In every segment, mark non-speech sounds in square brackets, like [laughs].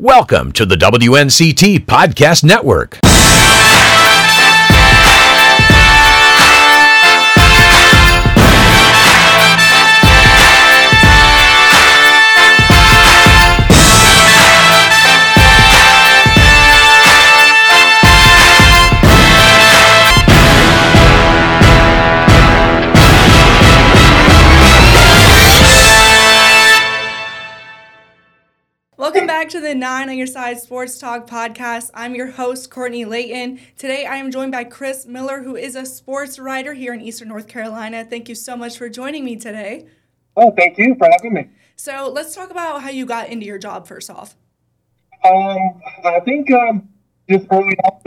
Welcome to the WNCT Podcast Network. Back to the Nine on Your Side Sports Talk podcast. I'm your host, Courtney Layton. Today I am joined by Chris Miller, who is a sports writer here in Eastern North Carolina. Thank you so much for joining me today. Oh, thank you for having me. So let's talk about how you got into your job first off. Um, I think um, just early on,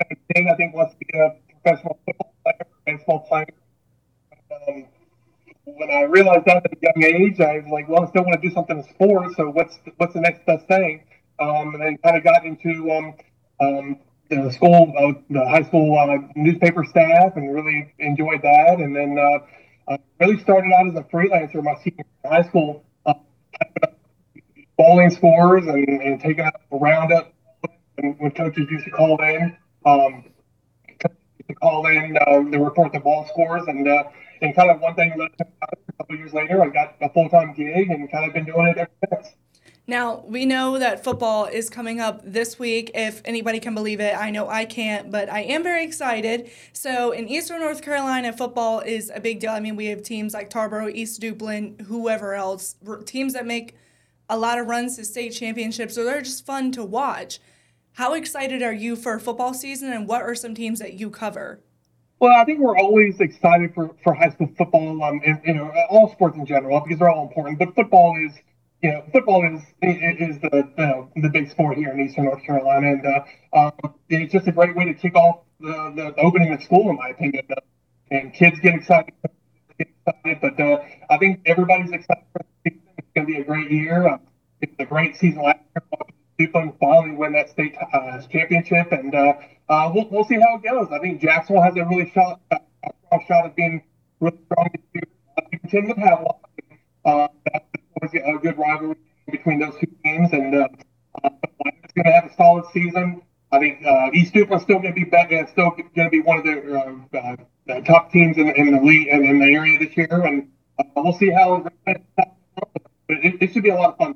I think wants to be a professional football player, baseball player. When I realized that at a young age, I was like, well, I still want to do something in sports. So what's what's the next best thing? Um, and then kind of got into um, um, the school, uh, the high school uh, newspaper staff, and really enjoyed that. And then uh, really started out as a freelancer my senior high school, uh, bowling scores and, and taking out a roundup and when coaches used to call in. Um, to call in to report the ball scores and uh, and kind of one thing led to. A couple years later, I got a full time gig and kind of been doing it ever since. Now, we know that football is coming up this week, if anybody can believe it. I know I can't, but I am very excited. So, in Eastern North Carolina, football is a big deal. I mean, we have teams like Tarboro, East Duplin, whoever else, teams that make a lot of runs to state championships, so they're just fun to watch. How excited are you for football season, and what are some teams that you cover? Well, I think we're always excited for, for high school football, um, and, you know, all sports in general because they're all important. But football is, you know, football is is the know, the big sport here in Eastern North Carolina, and uh, um, it's just a great way to kick off the, the opening of school, in my opinion. Uh, and kids get excited, get excited but uh, I think everybody's excited for the season. It's going to be a great year. Uh, it's a great season last year. People finally win that state uh, championship, and uh, uh, we'll, we'll see how it goes. I think Jacksonville has a really shot, a strong shot of being really strong. Uh, we continue to have one. Uh, that's always a good rivalry between those two teams, and uh, uh, it's going to have a solid season. I think uh, East Duplin's still going to be better, and still going to be one of the, uh, uh, the top teams in, in the league and in the area this year, and uh, we'll see how. It, it should be a lot of fun.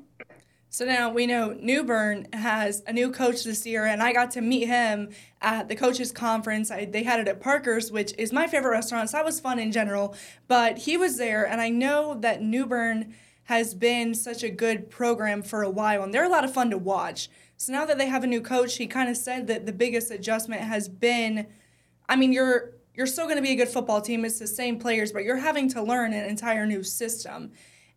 So now we know New Bern has a new coach this year, and I got to meet him at the coaches conference. I, they had it at Parker's, which is my favorite restaurant. So that was fun in general. But he was there, and I know that New Bern has been such a good program for a while, and they're a lot of fun to watch. So now that they have a new coach, he kind of said that the biggest adjustment has been, I mean, you're you're still going to be a good football team. It's the same players, but you're having to learn an entire new system.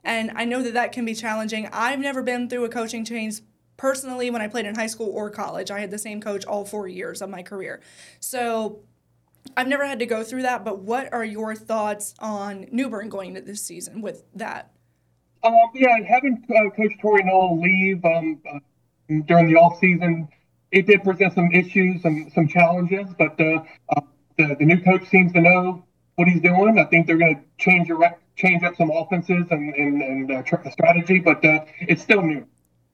And I know that that can be challenging. I've never been through a coaching change personally when I played in high school or college. I had the same coach all four years of my career. So I've never had to go through that, but what are your thoughts on New Bern going into this season with that? Um, yeah, having uh, Coach Torrey Noel leave um, uh, during the off season, it did present some issues and some challenges, but uh, uh, the, the new coach seems to know what he's doing. I think they're going to change change up some offenses and and, and uh, strategy, but uh, it's still new,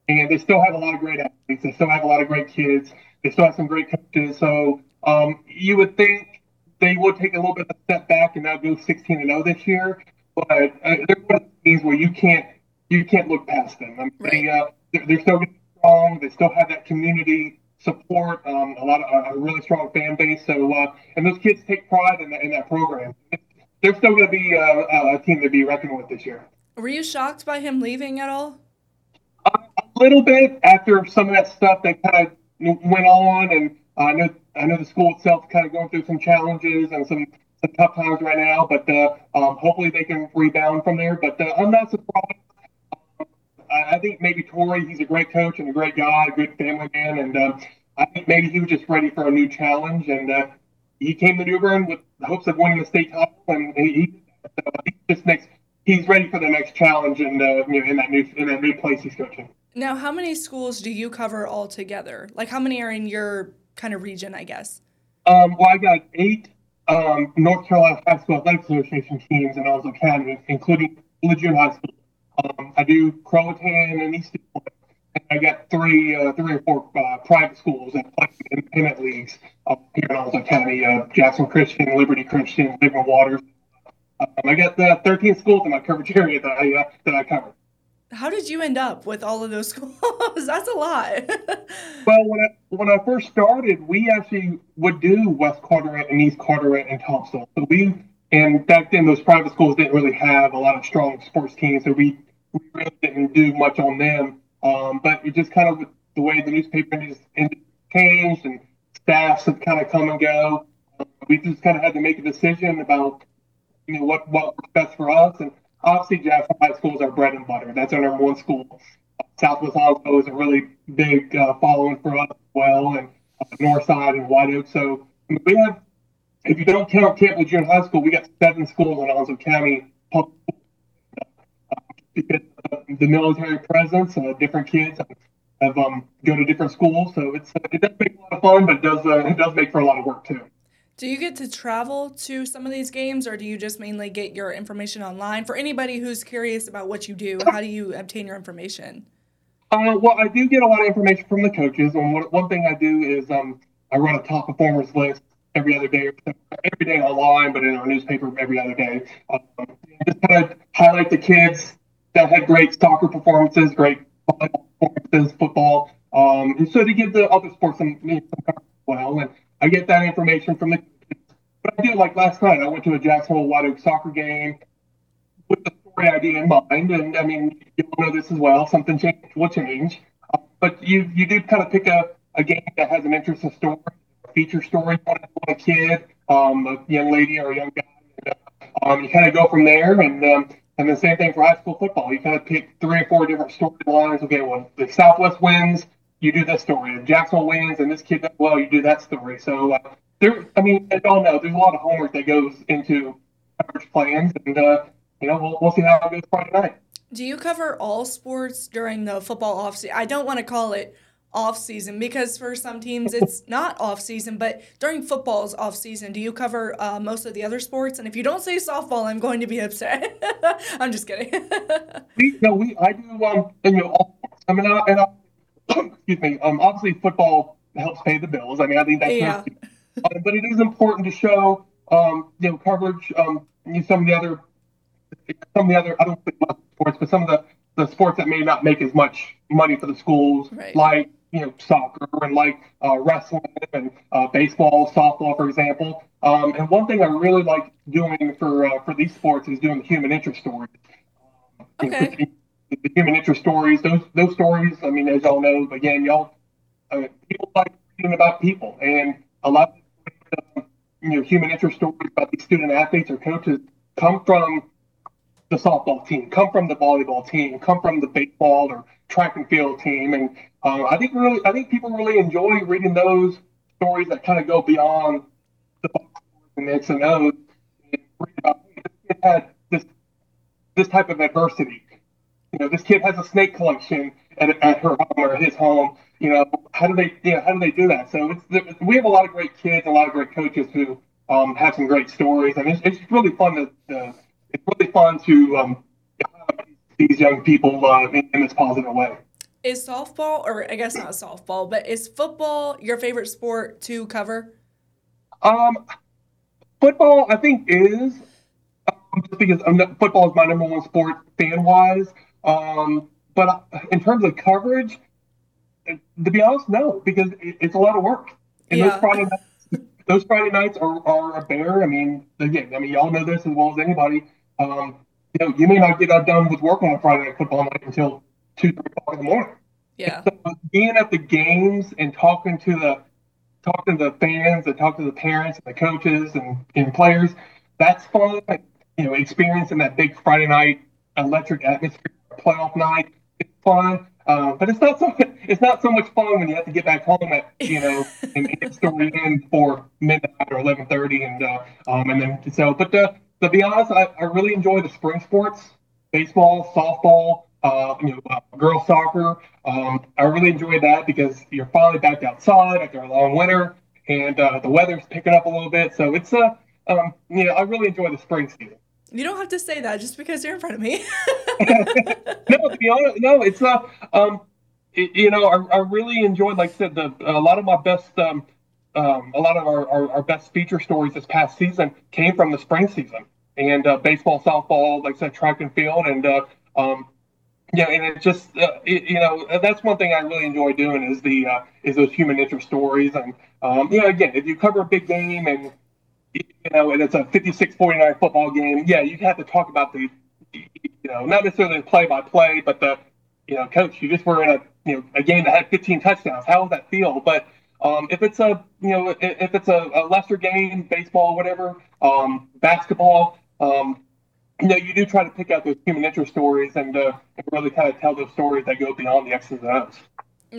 and they still have a lot of great athletes. They still have a lot of great kids. They still have some great coaches. So um, you would think they would take a little bit of a step back and now go 16 and 0 this year, but uh, they're one of the teams where you can't you can't look past them. I mean, right. they, uh, they're, they're still strong. They still have that community support, um, a lot of a really strong fan base. So, uh, and those kids take pride in, the, in that program. They're still going to be uh, a team to be reckoned with this year. Were you shocked by him leaving at all? Uh, a little bit after some of that stuff that kind of went on, and I know I know the school itself kind of going through some challenges and some, some tough times right now. But uh, um, hopefully they can rebound from there. But uh, I'm not surprised. I think maybe Torrey, he's a great coach and a great guy, a good family man, and um, I think maybe he was just ready for a new challenge, and uh, he came to New Bern with the hopes of winning the state title, and he, he just next he's ready for the next challenge, and uh, you know, in that new in that new place he's coaching. Now, how many schools do you cover all together? Like, how many are in your kind of region? I guess. Um, well, I got eight um, North Carolina High School Athletic Association teams in Onslow County, including Lejeune High School. Um, I do Croatan and East and I got three, uh, three or four uh, private schools that play in independent leagues uh, here in Allentown County: uh, Jackson Christian, Liberty Christian, Living Waters. Um, I got the 13 schools in my coverage area that I uh, that I cover. How did you end up with all of those [laughs] schools? That's a lot. [laughs] well, when I, when I first started, we actually would do West Carteret and East Carteret and Thompson. So we and back then those private schools didn't really have a lot of strong sports teams, so we, we really didn't do much on them. Um, but it just kind of the way the newspaper industry changed and staffs have kind of come and go. We just kind of had to make a decision about you know what what works best for us. And obviously, Jackson High School is our bread and butter. That's our number one school. Southwest Onslow is a really big uh, following for us as well, and uh, Northside and White Oak. So I mean, we have, if you don't count Campbell Junior High School, we got seven schools in Onslow County public because of the military presence, uh, different kids have um, go to different schools. So it's it does make a lot of fun, but it does uh, it does make for a lot of work too. Do you get to travel to some of these games, or do you just mainly get your information online? For anybody who's curious about what you do, how do you obtain your information? Uh, well, I do get a lot of information from the coaches, and one, one thing I do is um, I run a top performers list every other day, every day online, but in our newspaper every other day. Um, just kind of highlight the kids that had great soccer performances, great performances, football, um, and so to give the other sports some, well. And I get that information from the. But I do like last night. I went to a Jacksonville White Oak soccer game with the story idea in mind, and I mean, you know this as well. Something change will change, uh, but you you do kind of pick a, a game that has an interesting story, feature story on a kid, um, a young lady or a young guy. And, uh, um, you kind of go from there, and um, and the same thing for high school football. You kind of pick three or four different storylines. Okay, well, the Southwest wins you do this story. And Jacksonville wins, and this kid does well, you do that story. So uh, there, I mean, I don't know. There's a lot of homework that goes into coverage plans, and uh, you know, we'll, we'll see how it goes Friday night. Do you cover all sports during the football off season? I don't want to call it off season because for some teams it's not off season, but during football's off season, do you cover uh, most of the other sports? And if you don't say softball, I'm going to be upset. [laughs] I'm just kidding. [laughs] we, no, we, I do, um, you know, all, I mean, I, and I, [coughs] excuse me. Um, obviously, football helps pay the bills. I mean, I think that's yeah. um, but it is important to show, um, you know, coverage. Um, some of the other, some of the other, I don't think sports, but some of the the sports that may not make as much money for the schools, right. like you know soccer and like uh, wrestling and uh, baseball, softball, for example. Um, and one thing I really like doing for uh, for these sports is doing the human interest stories. Okay the human interest stories, those those stories. I mean, as y'all know, again, y'all uh, people like reading about people, and a lot of you know human interest stories about these student athletes or coaches come from the softball team, come from the volleyball team, come from the baseball or track and field team, and uh, I think really, I think people really enjoy reading those stories that kind of go beyond the and X and O's. And about, this had this this type of adversity you know, this kid has a snake collection at, at her home or his home. You know, how do they, you know, how do they do that? So it's, we have a lot of great kids, a lot of great coaches who um, have some great stories, and it's, it's really fun to, uh, it's really fun to um, these young people uh, in, in this positive way. Is softball, or I guess not softball, but is football your favorite sport to cover? Um, football, I think is um, just because football is my number one sport fan wise. Um, but in terms of coverage, to be honest, no, because it's a lot of work. And yeah. those Friday nights, those Friday nights are, are a bear. I mean, again, I mean, y'all know this as well as anybody. Um, you know, you may not get out done with work on a Friday night football night until two, three o'clock in the morning. Yeah. So being at the games and talking to the talking to the fans and talking to the parents and the coaches and, and players, that's fun. You know, experiencing that big Friday night electric atmosphere playoff night. It's fun, uh, but it's not so [laughs] it's not so much fun when you have to get back home at you know [laughs] and get story in for midnight or eleven thirty, and uh, um, and then so. But to, to be honest, I, I really enjoy the spring sports, baseball, softball. Uh, you know, uh, girls soccer. Um, I really enjoy that because you're finally back outside after a long winter, and uh, the weather's picking up a little bit. So it's uh, um, you know, I really enjoy the spring season. You don't have to say that just because you're in front of me. [laughs] no, to be honest, no, it's not. Um, you know, I, I, really enjoyed, like I said, the, a lot of my best, um, um, a lot of our, our, our, best feature stories this past season came from the spring season and uh, baseball, softball, like I said, track and field, and uh, um, yeah, and it just uh, it, you know that's one thing I really enjoy doing is the uh, is those human interest stories, and um, you know again, if you cover a big game and you know and it's a 56-49 football game, yeah, you have to talk about the you know not necessarily play by play, but the you know, coach, you just were in a you know a game that had 15 touchdowns. How does that feel? But um, if it's a you know if it's a, a lesser game, baseball, whatever, um, basketball, um, you know, you do try to pick out those human interest stories and, uh, and really kind of tell those stories that go beyond the X's and O's.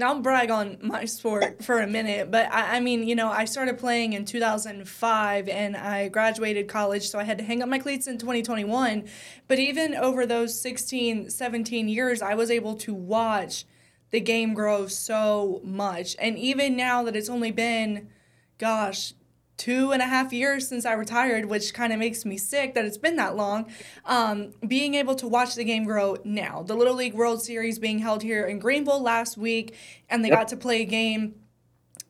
I'll brag on my sport for a minute, but I, I, mean, you know, I started playing in 2005 and I graduated college, so I had to hang up my cleats in 2021. But even over those 16, 17 years, I was able to watch the game grow so much. And even now that it's only been, gosh, two and a half years since I retired, which kind of makes me sick that it's been that long. Um, being able to watch the game grow now, the Little League World Series being held here in Greenville last week, and they yep. got to play a game.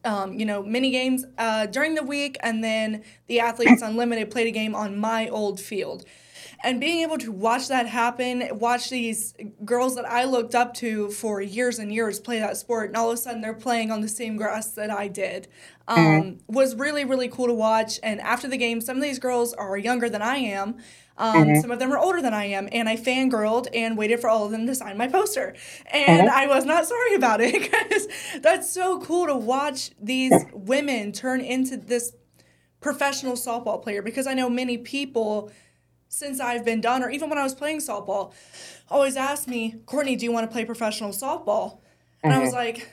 Um, you know, mini games uh, during the week, and then the Athletes [clears throat] Unlimited played a game on my old field and being able to watch that happen, watch these girls that I looked up to for years and years play that sport, and all of a sudden they're playing on the same grass that I did, um, mm-hmm. was really, really cool to watch. And after the game, some of these girls are younger than I am. Um, mm-hmm. Some of them are older than I am, and I fangirled and waited for all of them to sign my poster. And mm-hmm. I was not sorry about it [laughs] because that's so cool to watch these women turn into this professional softball player because I know many people since I've been done, or even when I was playing softball, always asked me, Courtney, do you want to play professional softball? And mm-hmm. I was mm-hmm. like,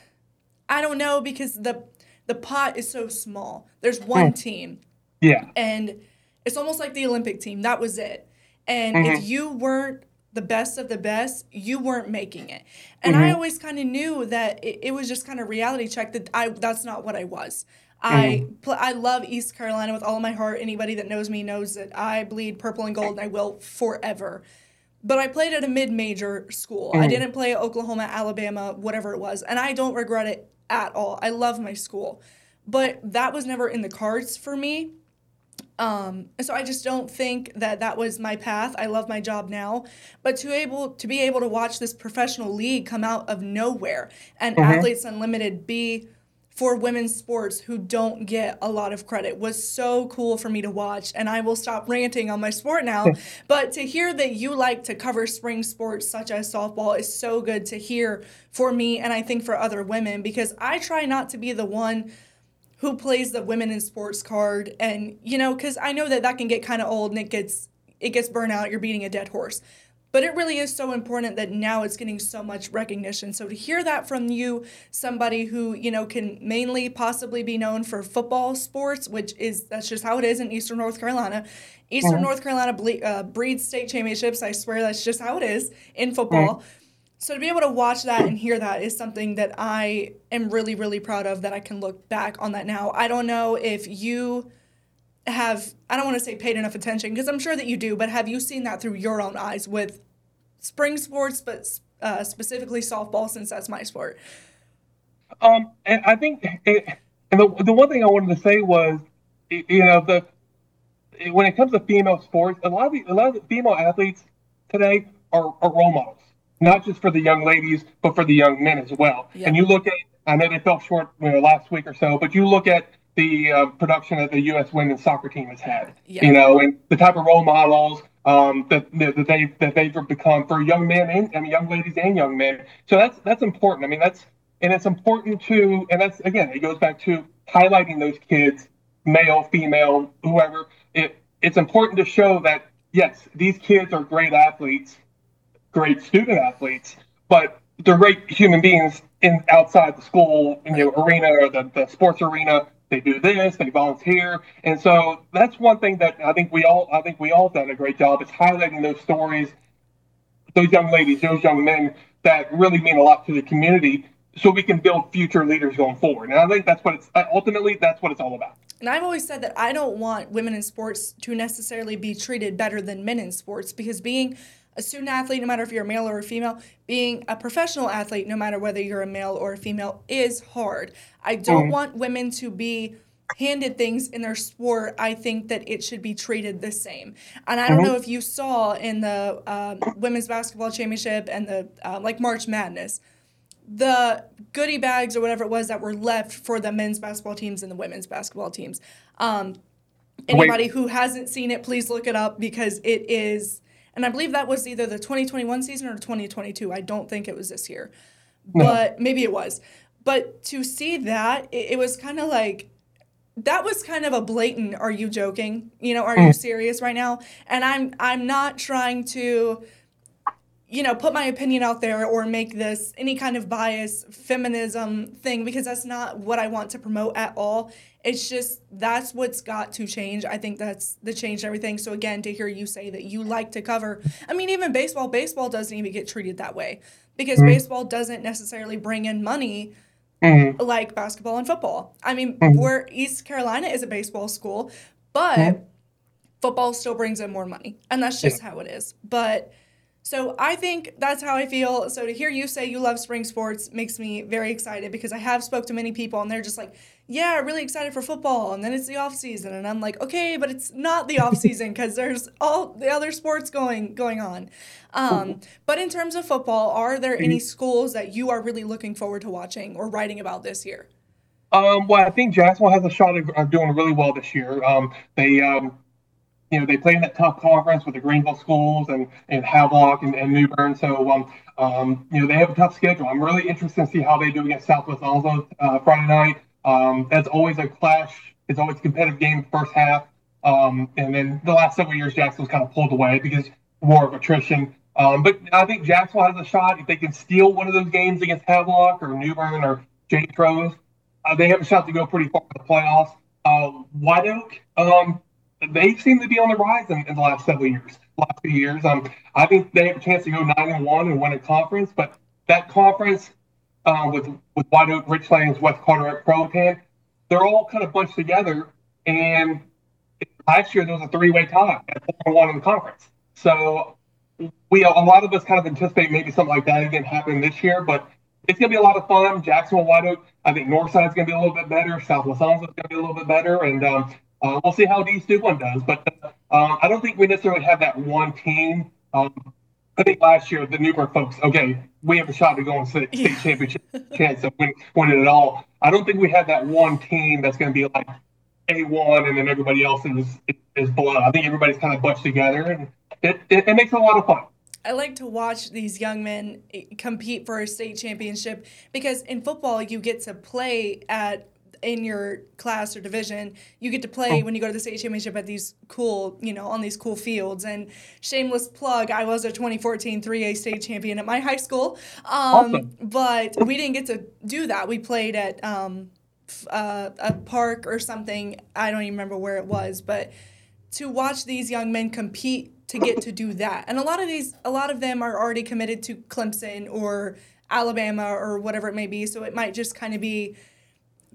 I don't know because the the pot is so small. There's one mm. team. Yeah. And it's almost like the Olympic team. That was it. And mm-hmm. if you weren't the best of the best, you weren't making it. And mm-hmm. I always kind of knew that it, it was just kind of reality check that I that's not what I was. I pl- I love East Carolina with all of my heart. Anybody that knows me knows that I bleed purple and gold and I will forever. But I played at a mid-major school. Mm. I didn't play Oklahoma, Alabama, whatever it was, and I don't regret it at all. I love my school. But that was never in the cards for me. Um, and so I just don't think that that was my path. I love my job now, but to able to be able to watch this professional league come out of nowhere and mm-hmm. Athletes Unlimited be for women's sports who don't get a lot of credit was so cool for me to watch. And I will stop ranting on my sport now. [laughs] but to hear that you like to cover spring sports such as softball is so good to hear for me and I think for other women because I try not to be the one who plays the women in sports card and you know cuz I know that that can get kind of old and it gets it gets burnt out you're beating a dead horse but it really is so important that now it's getting so much recognition. So to hear that from you, somebody who, you know, can mainly possibly be known for football sports, which is that's just how it is in Eastern North Carolina. Eastern North Carolina ble- uh, breeds state championships. I swear that's just how it is in football. So to be able to watch that and hear that is something that I am really, really proud of that I can look back on that now. I don't know if you have I don't want to say paid enough attention because I'm sure that you do, but have you seen that through your own eyes with spring sports, but uh, specifically softball since that's my sport? Um, and I think, it, and the, the one thing I wanted to say was, you know, the when it comes to female sports, a lot of the, a lot of the female athletes today are, are role models, not just for the young ladies, but for the young men as well. Yep. And you look at, I know they fell short you know, last week or so, but you look at the uh, production that the U.S. women's soccer team has had. Yeah. You know, and the type of role models um, that, that they that they've become for young men and young ladies and young men. So that's that's important. I mean, that's and it's important to and that's again it goes back to highlighting those kids, male, female, whoever. It it's important to show that yes, these kids are great athletes, great student athletes, but they're great human beings in outside the school you know, arena or the, the sports arena they do this, they volunteer, and so that's one thing that I think we all I think we all done a great job is highlighting those stories, those young ladies, those young men that really mean a lot to the community, so we can build future leaders going forward. And I think that's what it's ultimately that's what it's all about. And I've always said that I don't want women in sports to necessarily be treated better than men in sports because being a student athlete, no matter if you're a male or a female, being a professional athlete, no matter whether you're a male or a female, is hard. I don't mm. want women to be handed things in their sport, I think that it should be treated the same. And I don't mm-hmm. know if you saw in the um, women's basketball championship and the uh, like March Madness, the goodie bags or whatever it was that were left for the men's basketball teams and the women's basketball teams. Um, anybody Wait. who hasn't seen it, please look it up because it is. And I believe that was either the 2021 season or 2022. I don't think it was this year, but maybe it was. But to see that, it, it was kind of like that was kind of a blatant are you joking you know are you mm. serious right now and i'm i'm not trying to you know put my opinion out there or make this any kind of bias feminism thing because that's not what i want to promote at all it's just that's what's got to change i think that's the change everything so again to hear you say that you like to cover i mean even baseball baseball doesn't even get treated that way because mm. baseball doesn't necessarily bring in money mm-hmm. like basketball and football. I mean, mm-hmm. where East Carolina is a baseball school, but mm-hmm. football still brings in more money, and that's just yeah. how it is. But so I think that's how I feel. So to hear you say you love spring sports makes me very excited because I have spoke to many people and they're just like, yeah, really excited for football. And then it's the off season, and I'm like, okay, but it's not the off season because there's all the other sports going going on. Um, but in terms of football, are there any schools that you are really looking forward to watching or writing about this year? Um, well, I think Jacksonville has a shot of doing really well this year. Um, they um, you know, they play in that tough conference with the Greenville schools and, and Havelock and, and New Bern. So, um, um, you know, they have a tough schedule. I'm really interested to see how they do against Southwest Onslow uh, Friday night. Um, that's always a clash. It's always a competitive game first half. Um, and then the last several years, Jacksonville's kind of pulled away because more of attrition. Um, but I think Jacksonville has a shot if they can steal one of those games against Havelock or New Bern or St. Rose. Uh, they have a shot to go pretty far in the playoffs. Uh, White Oak, um, they seem to be on the rise in, in the last several years, last few years. Um, I think they have a chance to go nine and one and win a conference, but that conference uh, with with White Oak, Richlands, West Carteret, Croatan, they're all kind of bunched together. And last year there was a three way tie at four one in the conference. So we a lot of us kind of anticipate maybe something like that again happening this year, but it's going to be a lot of fun. Jacksonville, White Oak, I think Northside's going to be a little bit better. Southwest Onslow is going to be a little bit better, and um, uh, we'll see how these two one does, but uh, I don't think we necessarily have that one team. Um, I think last year the New Bern folks, okay, we have a shot to go and state, state championship chance of win, winning it at all. I don't think we have that one team that's going to be like a one, and then everybody else is is below. I think everybody's kind of bunched together, and it, it, it makes a lot of fun. I like to watch these young men eh, compete for a state championship because in football you get to play at in your class or division, you get to play oh. when you go to the state championship at these cool, you know, on these cool fields. And shameless plug, I was a 2014 3A state champion at my high school. Um, awesome. But we didn't get to do that. We played at um, uh, a park or something. I don't even remember where it was, but to watch these young men compete to get to do that. And a lot of these, a lot of them are already committed to Clemson or Alabama or whatever it may be. So it might just kind of be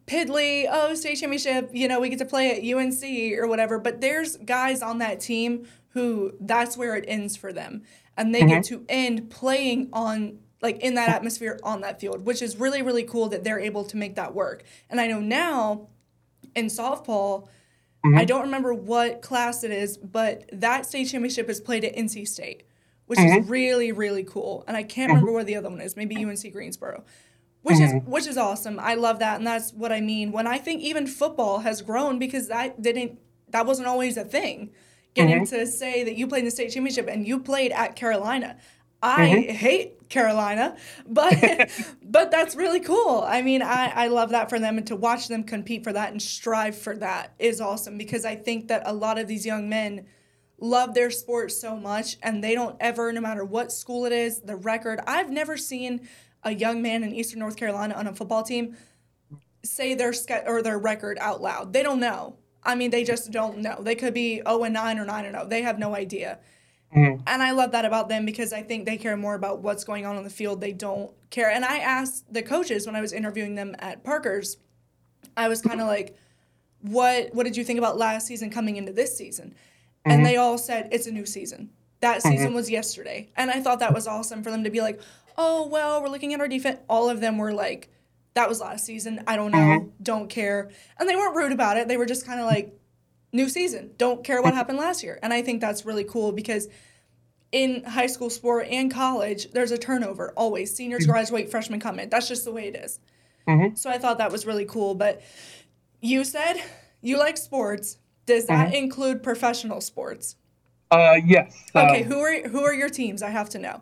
Piddly, oh, state championship, you know, we get to play at UNC or whatever. But there's guys on that team who that's where it ends for them. And they mm-hmm. get to end playing on, like, in that atmosphere on that field, which is really, really cool that they're able to make that work. And I know now in softball, mm-hmm. I don't remember what class it is, but that state championship is played at NC State, which mm-hmm. is really, really cool. And I can't remember mm-hmm. where the other one is, maybe UNC Greensboro which mm-hmm. is which is awesome. I love that, and that's what I mean when I think even football has grown because that didn't that wasn't always a thing. Getting mm-hmm. to say that you played in the state championship and you played at Carolina. I mm-hmm. hate Carolina, but [laughs] [laughs] but that's really cool. I mean, I, I love that for them and to watch them compete for that and strive for that is awesome because I think that a lot of these young men love their sport so much and they don't ever, no matter what school it is, the record. I've never seen a young man in Eastern North Carolina on a football team say their ske- or their record out loud. They don't know. I mean, they just don't know. They could be 0 and 9 or 9 and 0. They have no idea. Mm-hmm. And I love that about them because I think they care more about what's going on on the field. They don't care. And I asked the coaches when I was interviewing them at Parker's, I was kind of like, "What what did you think about last season coming into this season?" Mm-hmm. And they all said it's a new season. That season was yesterday. And I thought that was awesome for them to be like, oh, well, we're looking at our defense. All of them were like, that was last season. I don't know. Mm-hmm. Don't care. And they weren't rude about it. They were just kind of like, new season. Don't care what mm-hmm. happened last year. And I think that's really cool because in high school sport and college, there's a turnover always. Seniors mm-hmm. graduate, freshmen come in. That's just the way it is. So I thought that was really cool. But you said you like sports. Does that include professional sports? Uh, yes. Okay, um, who are who are your teams? I have to know.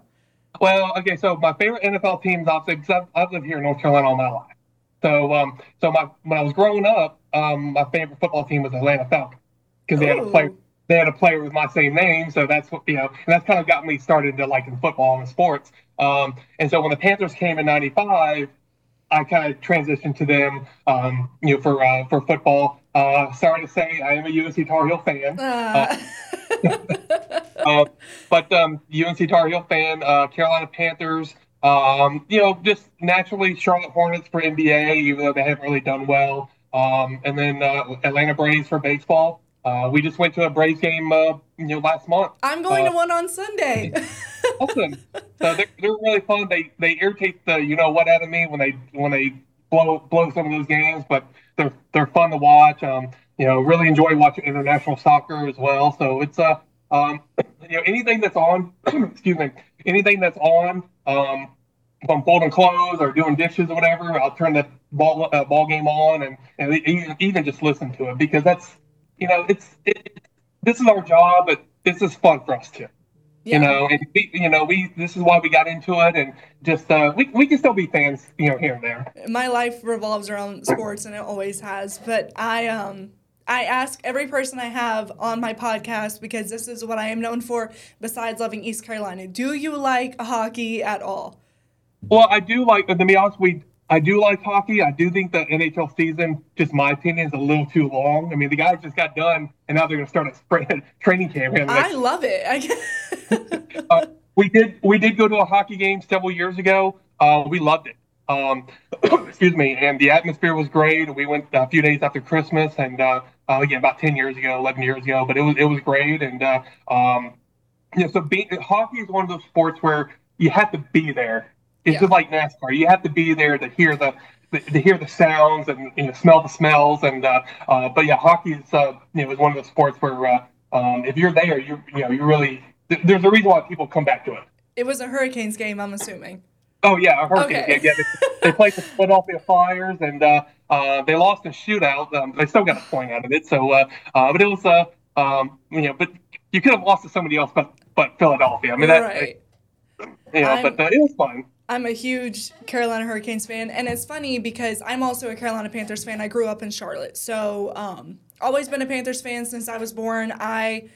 Well, okay, so my favorite NFL teams, obviously, because I've, I've lived here in North Carolina all my life. So, um, so my when I was growing up, um, my favorite football team was Atlanta Falcons because they had a player. They had a player with my same name, so that's what you know, and that's kind of got me started to liking football and sports. Um, and so when the Panthers came in '95, I kind of transitioned to them, um, you know, for uh, for football. Uh, sorry to say, I am a UNC Tar Heel fan. Uh, Uh, [laughs] but um, UNC Tar Heel fan, uh, Carolina Panthers. Um, you know, just naturally Charlotte Hornets for NBA, even though they haven't really done well. Um, and then uh, Atlanta Braves for baseball. Uh, we just went to a Braves game, uh, you know, last month. I'm going Uh, to one on Sunday. [laughs] Awesome. so they're, they're really fun. They they irritate the you know what out of me when they when they blow blow some of those games, but they're they're fun to watch. Um, you know, really enjoy watching international soccer as well. So it's uh, um, [clears throat] you know, anything that's on, [clears throat] excuse me, anything that's on, um, if I'm folding clothes or doing dishes or whatever, I'll turn the ball uh, ball game on and and even just listen to it because that's you know it's it, this is our job, but this is fun for us too yeah. you know, and we, you know, we this is why we got into it, and just uh, we we can still be fans, you know, here and there. my life revolves around sports and it always has but i um i ask every person i have on my podcast because this is what i am known for besides loving east carolina do you like hockey at all Well, I do like, to be honest, we I do like hockey. I do think the NHL season, just my opinion, is a little too long. I mean, the guys just got done, and now they're going to start a spring [laughs] training camp. here i next- love it I, [laughs] uh, we did we did go to a hockey game several years ago. Uh, we loved it. Um, [coughs] excuse me, and the atmosphere was great. We went a few days after Christmas, and uh, uh, again about ten years ago, eleven years ago. But it was it was great, and uh, um, you know, so be, hockey is one of those sports where you have to be there. It's Yeah. just like NASCAR. You have to be there to hear the. To hear the sounds and you know, smell the smells and uh, uh, but yeah, hockey is uh, you know is one of those sports where uh, um, if you're there, you you know you really th- there's a reason why people come back to it. it was a hurricanes game i'm assuming Oh yeah, a hurricane. Okay. Yeah, yeah, they, they played the Philadelphia Flyers, and uh, uh, they lost a shootout. Um, they still got a point out of it. So, uh, uh, but it was, uh, um, you know, but you could have lost to somebody else, but but Philadelphia. I mean, that, right you know, I'm- but uh, it was fun. I'm a huge Carolina Hurricanes fan, and it's funny because I'm also a Carolina Panthers fan. I grew up in Charlotte, so um, always been a Panthers fan since I was born. I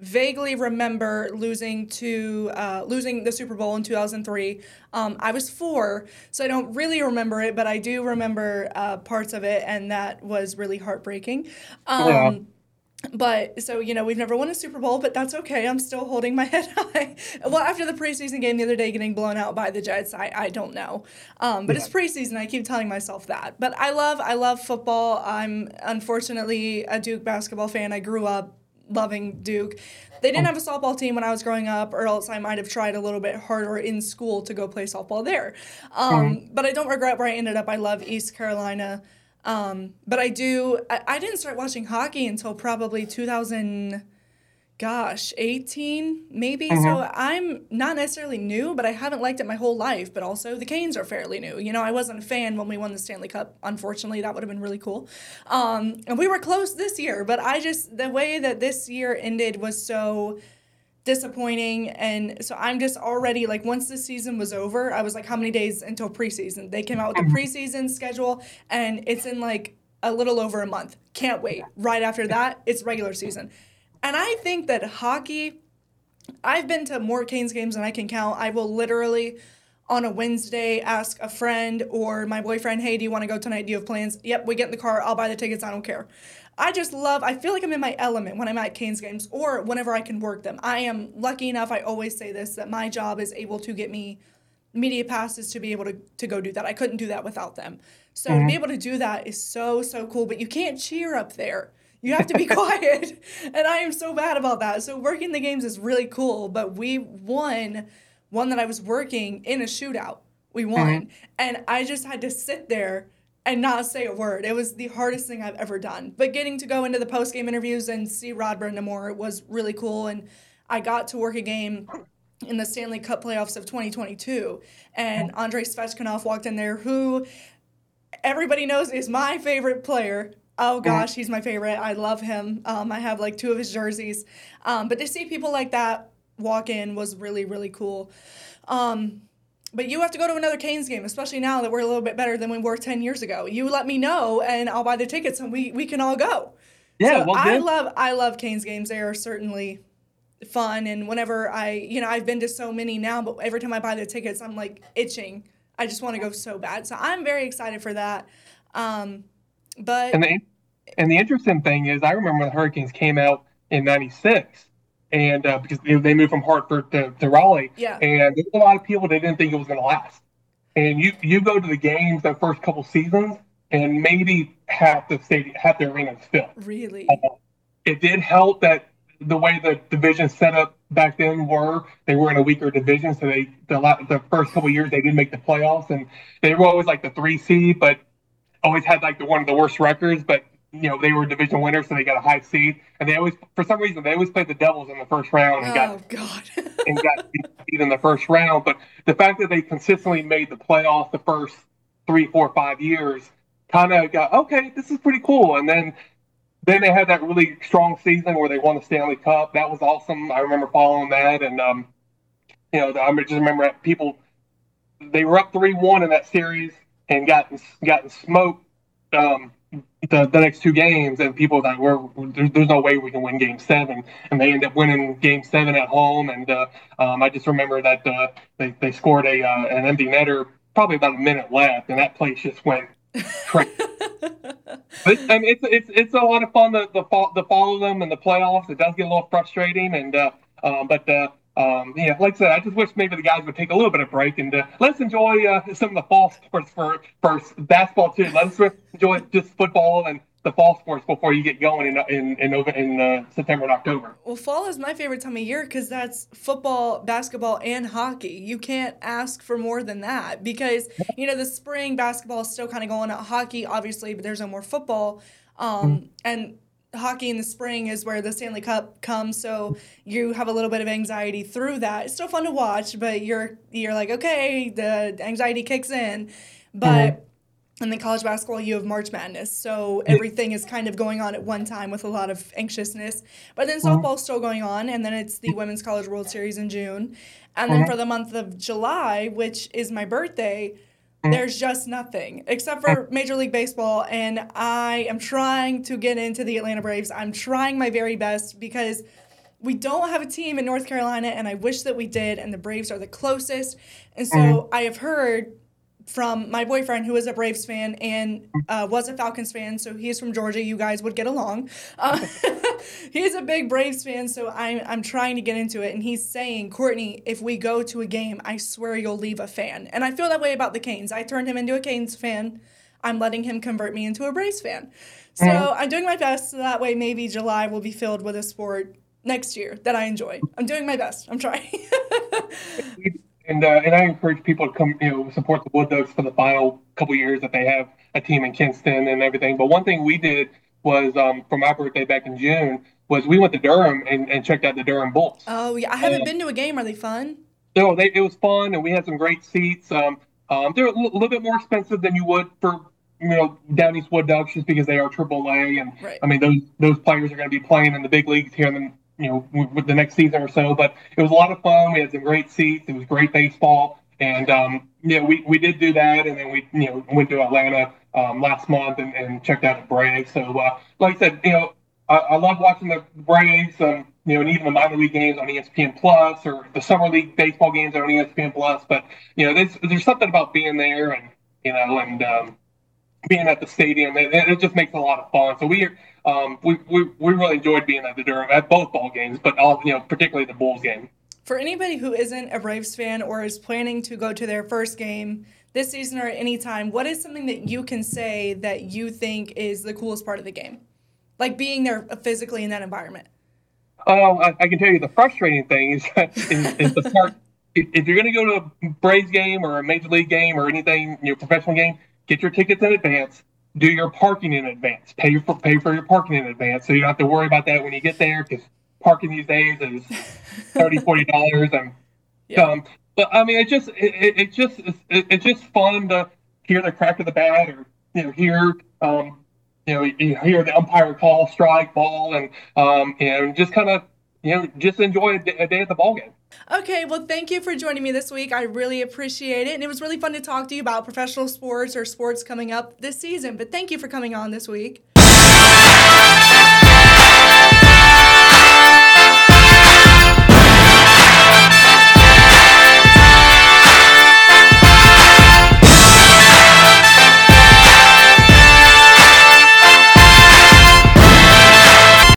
vaguely remember losing to uh, losing the Super Bowl in 2003. Um, I was four, so I don't really remember it, but I do remember uh, parts of it, and that was really heartbreaking. Um, Yeah. But so you know, we've never won a Super Bowl, but that's okay. I'm still holding my [laughs] head high. well, after the preseason game the other day, getting blown out by the Jets, I, I don't know. Um, but it's preseason. I keep telling myself that. But I love I love football. I'm unfortunately a Duke basketball fan. I grew up loving Duke. They didn't have a softball team when I was growing up, or else I might have tried a little bit harder in school to go play softball there. Um, But I don't regret where I ended up. I love East Carolina. Um, but I do. I, I didn't start watching hockey until probably 2000. Gosh, 18 maybe. So I'm not necessarily new, but I haven't liked it my whole life. But also, the Canes are fairly new. You know, I wasn't a fan when we won the Stanley Cup. Unfortunately, that would have been really cool. Um, and we were close this year, but I just the way that this year ended was so disappointing. And so i'm just already like once the season was over i was like how many days until preseason? They came out with the mm-hmm. preseason schedule and it's in like a little over a month. Can't wait. Right after that it's regular season. And i think that hockey i've been to more canes games than i can count. I will literally on a wednesday ask a friend or my boyfriend hey do you want to go tonight? Do you have plans? Yep we get in the car. I'll buy the tickets. I don't care I just love, I feel like I'm in my element when I'm at Canes games or whenever I can work them. I am lucky enough, I always say this, that my job is able to get me media passes to be able to, to go do that. I couldn't do that without them. So to be able to do that is so, so cool. But you can't cheer up there. You have to be [laughs] quiet. And I am so bad about that. So working the games is really cool, but we won one that I was working in a shootout. We won. Mm-hmm. And I just had to sit there and not say a word. It was the hardest thing I've ever done. But getting to go into the post game interviews and see Rod Brind'Amour was really cool. And I got to work a game in the Stanley Cup playoffs of 2022. And Andrei Svechnikov walked in there, who everybody knows is my favorite player. Oh gosh, he's my favorite. I love him. Um, I have like two of his jerseys. Um, but to see people like that walk in was really, really cool. Um, but you have to go to another Canes game, especially now that we're a little bit better than we were 10 years ago. You let me know and I'll buy the tickets and we, we can all go. Yeah, so well, I love I love Canes games. They are certainly fun and whenever I, you know, I've been to so many now, but every time I buy the tickets, I'm like itching. I just want to go so bad. So I'm very excited for that. Um, but and the, and the interesting thing is I remember when the Hurricanes came out in 96 and uh, because they moved from Hartford to, to Raleigh. Yeah. And there's a lot of people that didn't think it was going to last. And you you go to the games the first couple seasons, and maybe half the stadium, half the arena is filled. Really. Uh, it did help that the way the division set up back then were they were in a weaker division, so they the the first couple years they did make the playoffs, and they were always like the three seed, but always had like the one of the worst records, but you know they were division winners, so they got a high seed, and they always, for some reason, they always played the Devils in the first round and oh, got God. and got [laughs] beat in the first round. But the fact that they consistently made the playoffs the first three, four, five years, kind of got okay. This is pretty cool, and then. Then they had that really strong season where they won the Stanley Cup. That was awesome. I remember following that, and um, you know, I just remember people. They were up three one in that series and gotten gotten smoked um, the, the next two games, and people that were there's, there's no way we can win Game Seven, and they end up winning Game Seven at home. And uh, um, I just remember that uh, they they scored a uh, an empty netter probably about a minute left, and that place just went crazy. [laughs] but, I mean, it's it's it's a lot of fun to, to, to follow them in the playoffs. It does get a little frustrating, and uh, um, but uh, um, yeah, like I said, I just wish maybe the guys would take a little bit of break and uh, let's enjoy uh, some of the fall sports for, for basketball too. Let's enjoy just football and the fall sports before you get going in in in, in uh, September and October. Well, fall is my favorite time of year because that's football, basketball, and hockey. You can't ask for more than that because you know the spring basketball is still kind of going. Hockey, obviously, but there's no more football. Um, mm-hmm. and hockey in the spring is where the Stanley Cup comes, so you have a little bit of anxiety through that. It's still fun to watch, but you're you're like, okay, the anxiety kicks in. But mm-hmm. in the college basketball, you have March Madness, so everything is kind of going on at one time with a lot of anxiousness. But then mm-hmm. softball's still going on, and then it's the Women's College World Series in June, and then mm-hmm. for the month of July, which is my birthday. There's just nothing except for Major League Baseball, and I am trying to get into the Atlanta Braves. I'm trying my very best because we don't have a team in North Carolina, and I wish that we did, and the Braves are the closest. And so mm-hmm. I have heard from my boyfriend who is a Braves fan and uh, was a Falcons fan, so he's from Georgia. You guys would get along. Uh, [laughs] he's a big Braves fan, so I'm I'm trying to get into it. And he's saying, Courtney, if we go to a game, I swear you'll leave a fan. And I feel that way about the Canes. I turned him into a Canes fan. I'm letting him convert me into a Braves fan. So mm-hmm. I'm doing my best. So that way, maybe July will be filled with a sport next year that I enjoy. I'm doing my best. I'm trying. [laughs] And uh, and I encourage people to come, you know, support the Wood Ducks for the final couple years that they have a team in Kinston and everything. But one thing we did was um, for my birthday back in June was we went to Durham and, and checked out the Durham Bulls. Oh yeah, I haven't been to a game. Are they fun? No, they, it was fun, and we had some great seats. Um, um, they're a l- little bit more expensive than you would for you know Down East Wood Ducks just because they are AAA, and right. I mean those those players are going to be playing in the big leagues here in the you know, with the next season or so. But it was a lot of fun. We had some great seats. It was great baseball, and um, yeah, we, we did do that, and then we you know went to Atlanta um, last month and, and checked out the Braves. So uh, like I said, you know, I, I love watching the Braves. Um, you know, and even the minor league games on ESPN Plus or the summer league baseball games on ESPN Plus. But you know, there's there's something about being there and you know and um, being at the stadium. It, it just makes a lot of fun. So we um, we, we, we really enjoyed being at the Durham at both ball games, but all you know, particularly the Bulls game. For anybody who isn't a Braves fan or is planning to go to their first game this season or at any time, what is something that you can say that you think is the coolest part of the game? like being there physically in that environment? Oh, I, I can tell you the frustrating thing is, [laughs] is, is the part. If you're going to go to a Braves game or a major league game or anything, you know, professional game, get your tickets in advance. Do your parking in advance. Pay your pay for your parking in advance, so you don't have to worry about that when you get there. Because parking these days is 30 [laughs] 40 dollars, and yeah. um, but I mean, it's just it, it just it's, it's just fun to hear the crack of the bat or you know hear um, you know, you hear the umpire call strike, ball, and um, and just kind of you know just enjoy a day, at the ball game. Okay, well, thank you for joining me this week. I really appreciate it, and it was really fun to talk to you about professional sports or sports coming up this season. But thank you for coming on this week.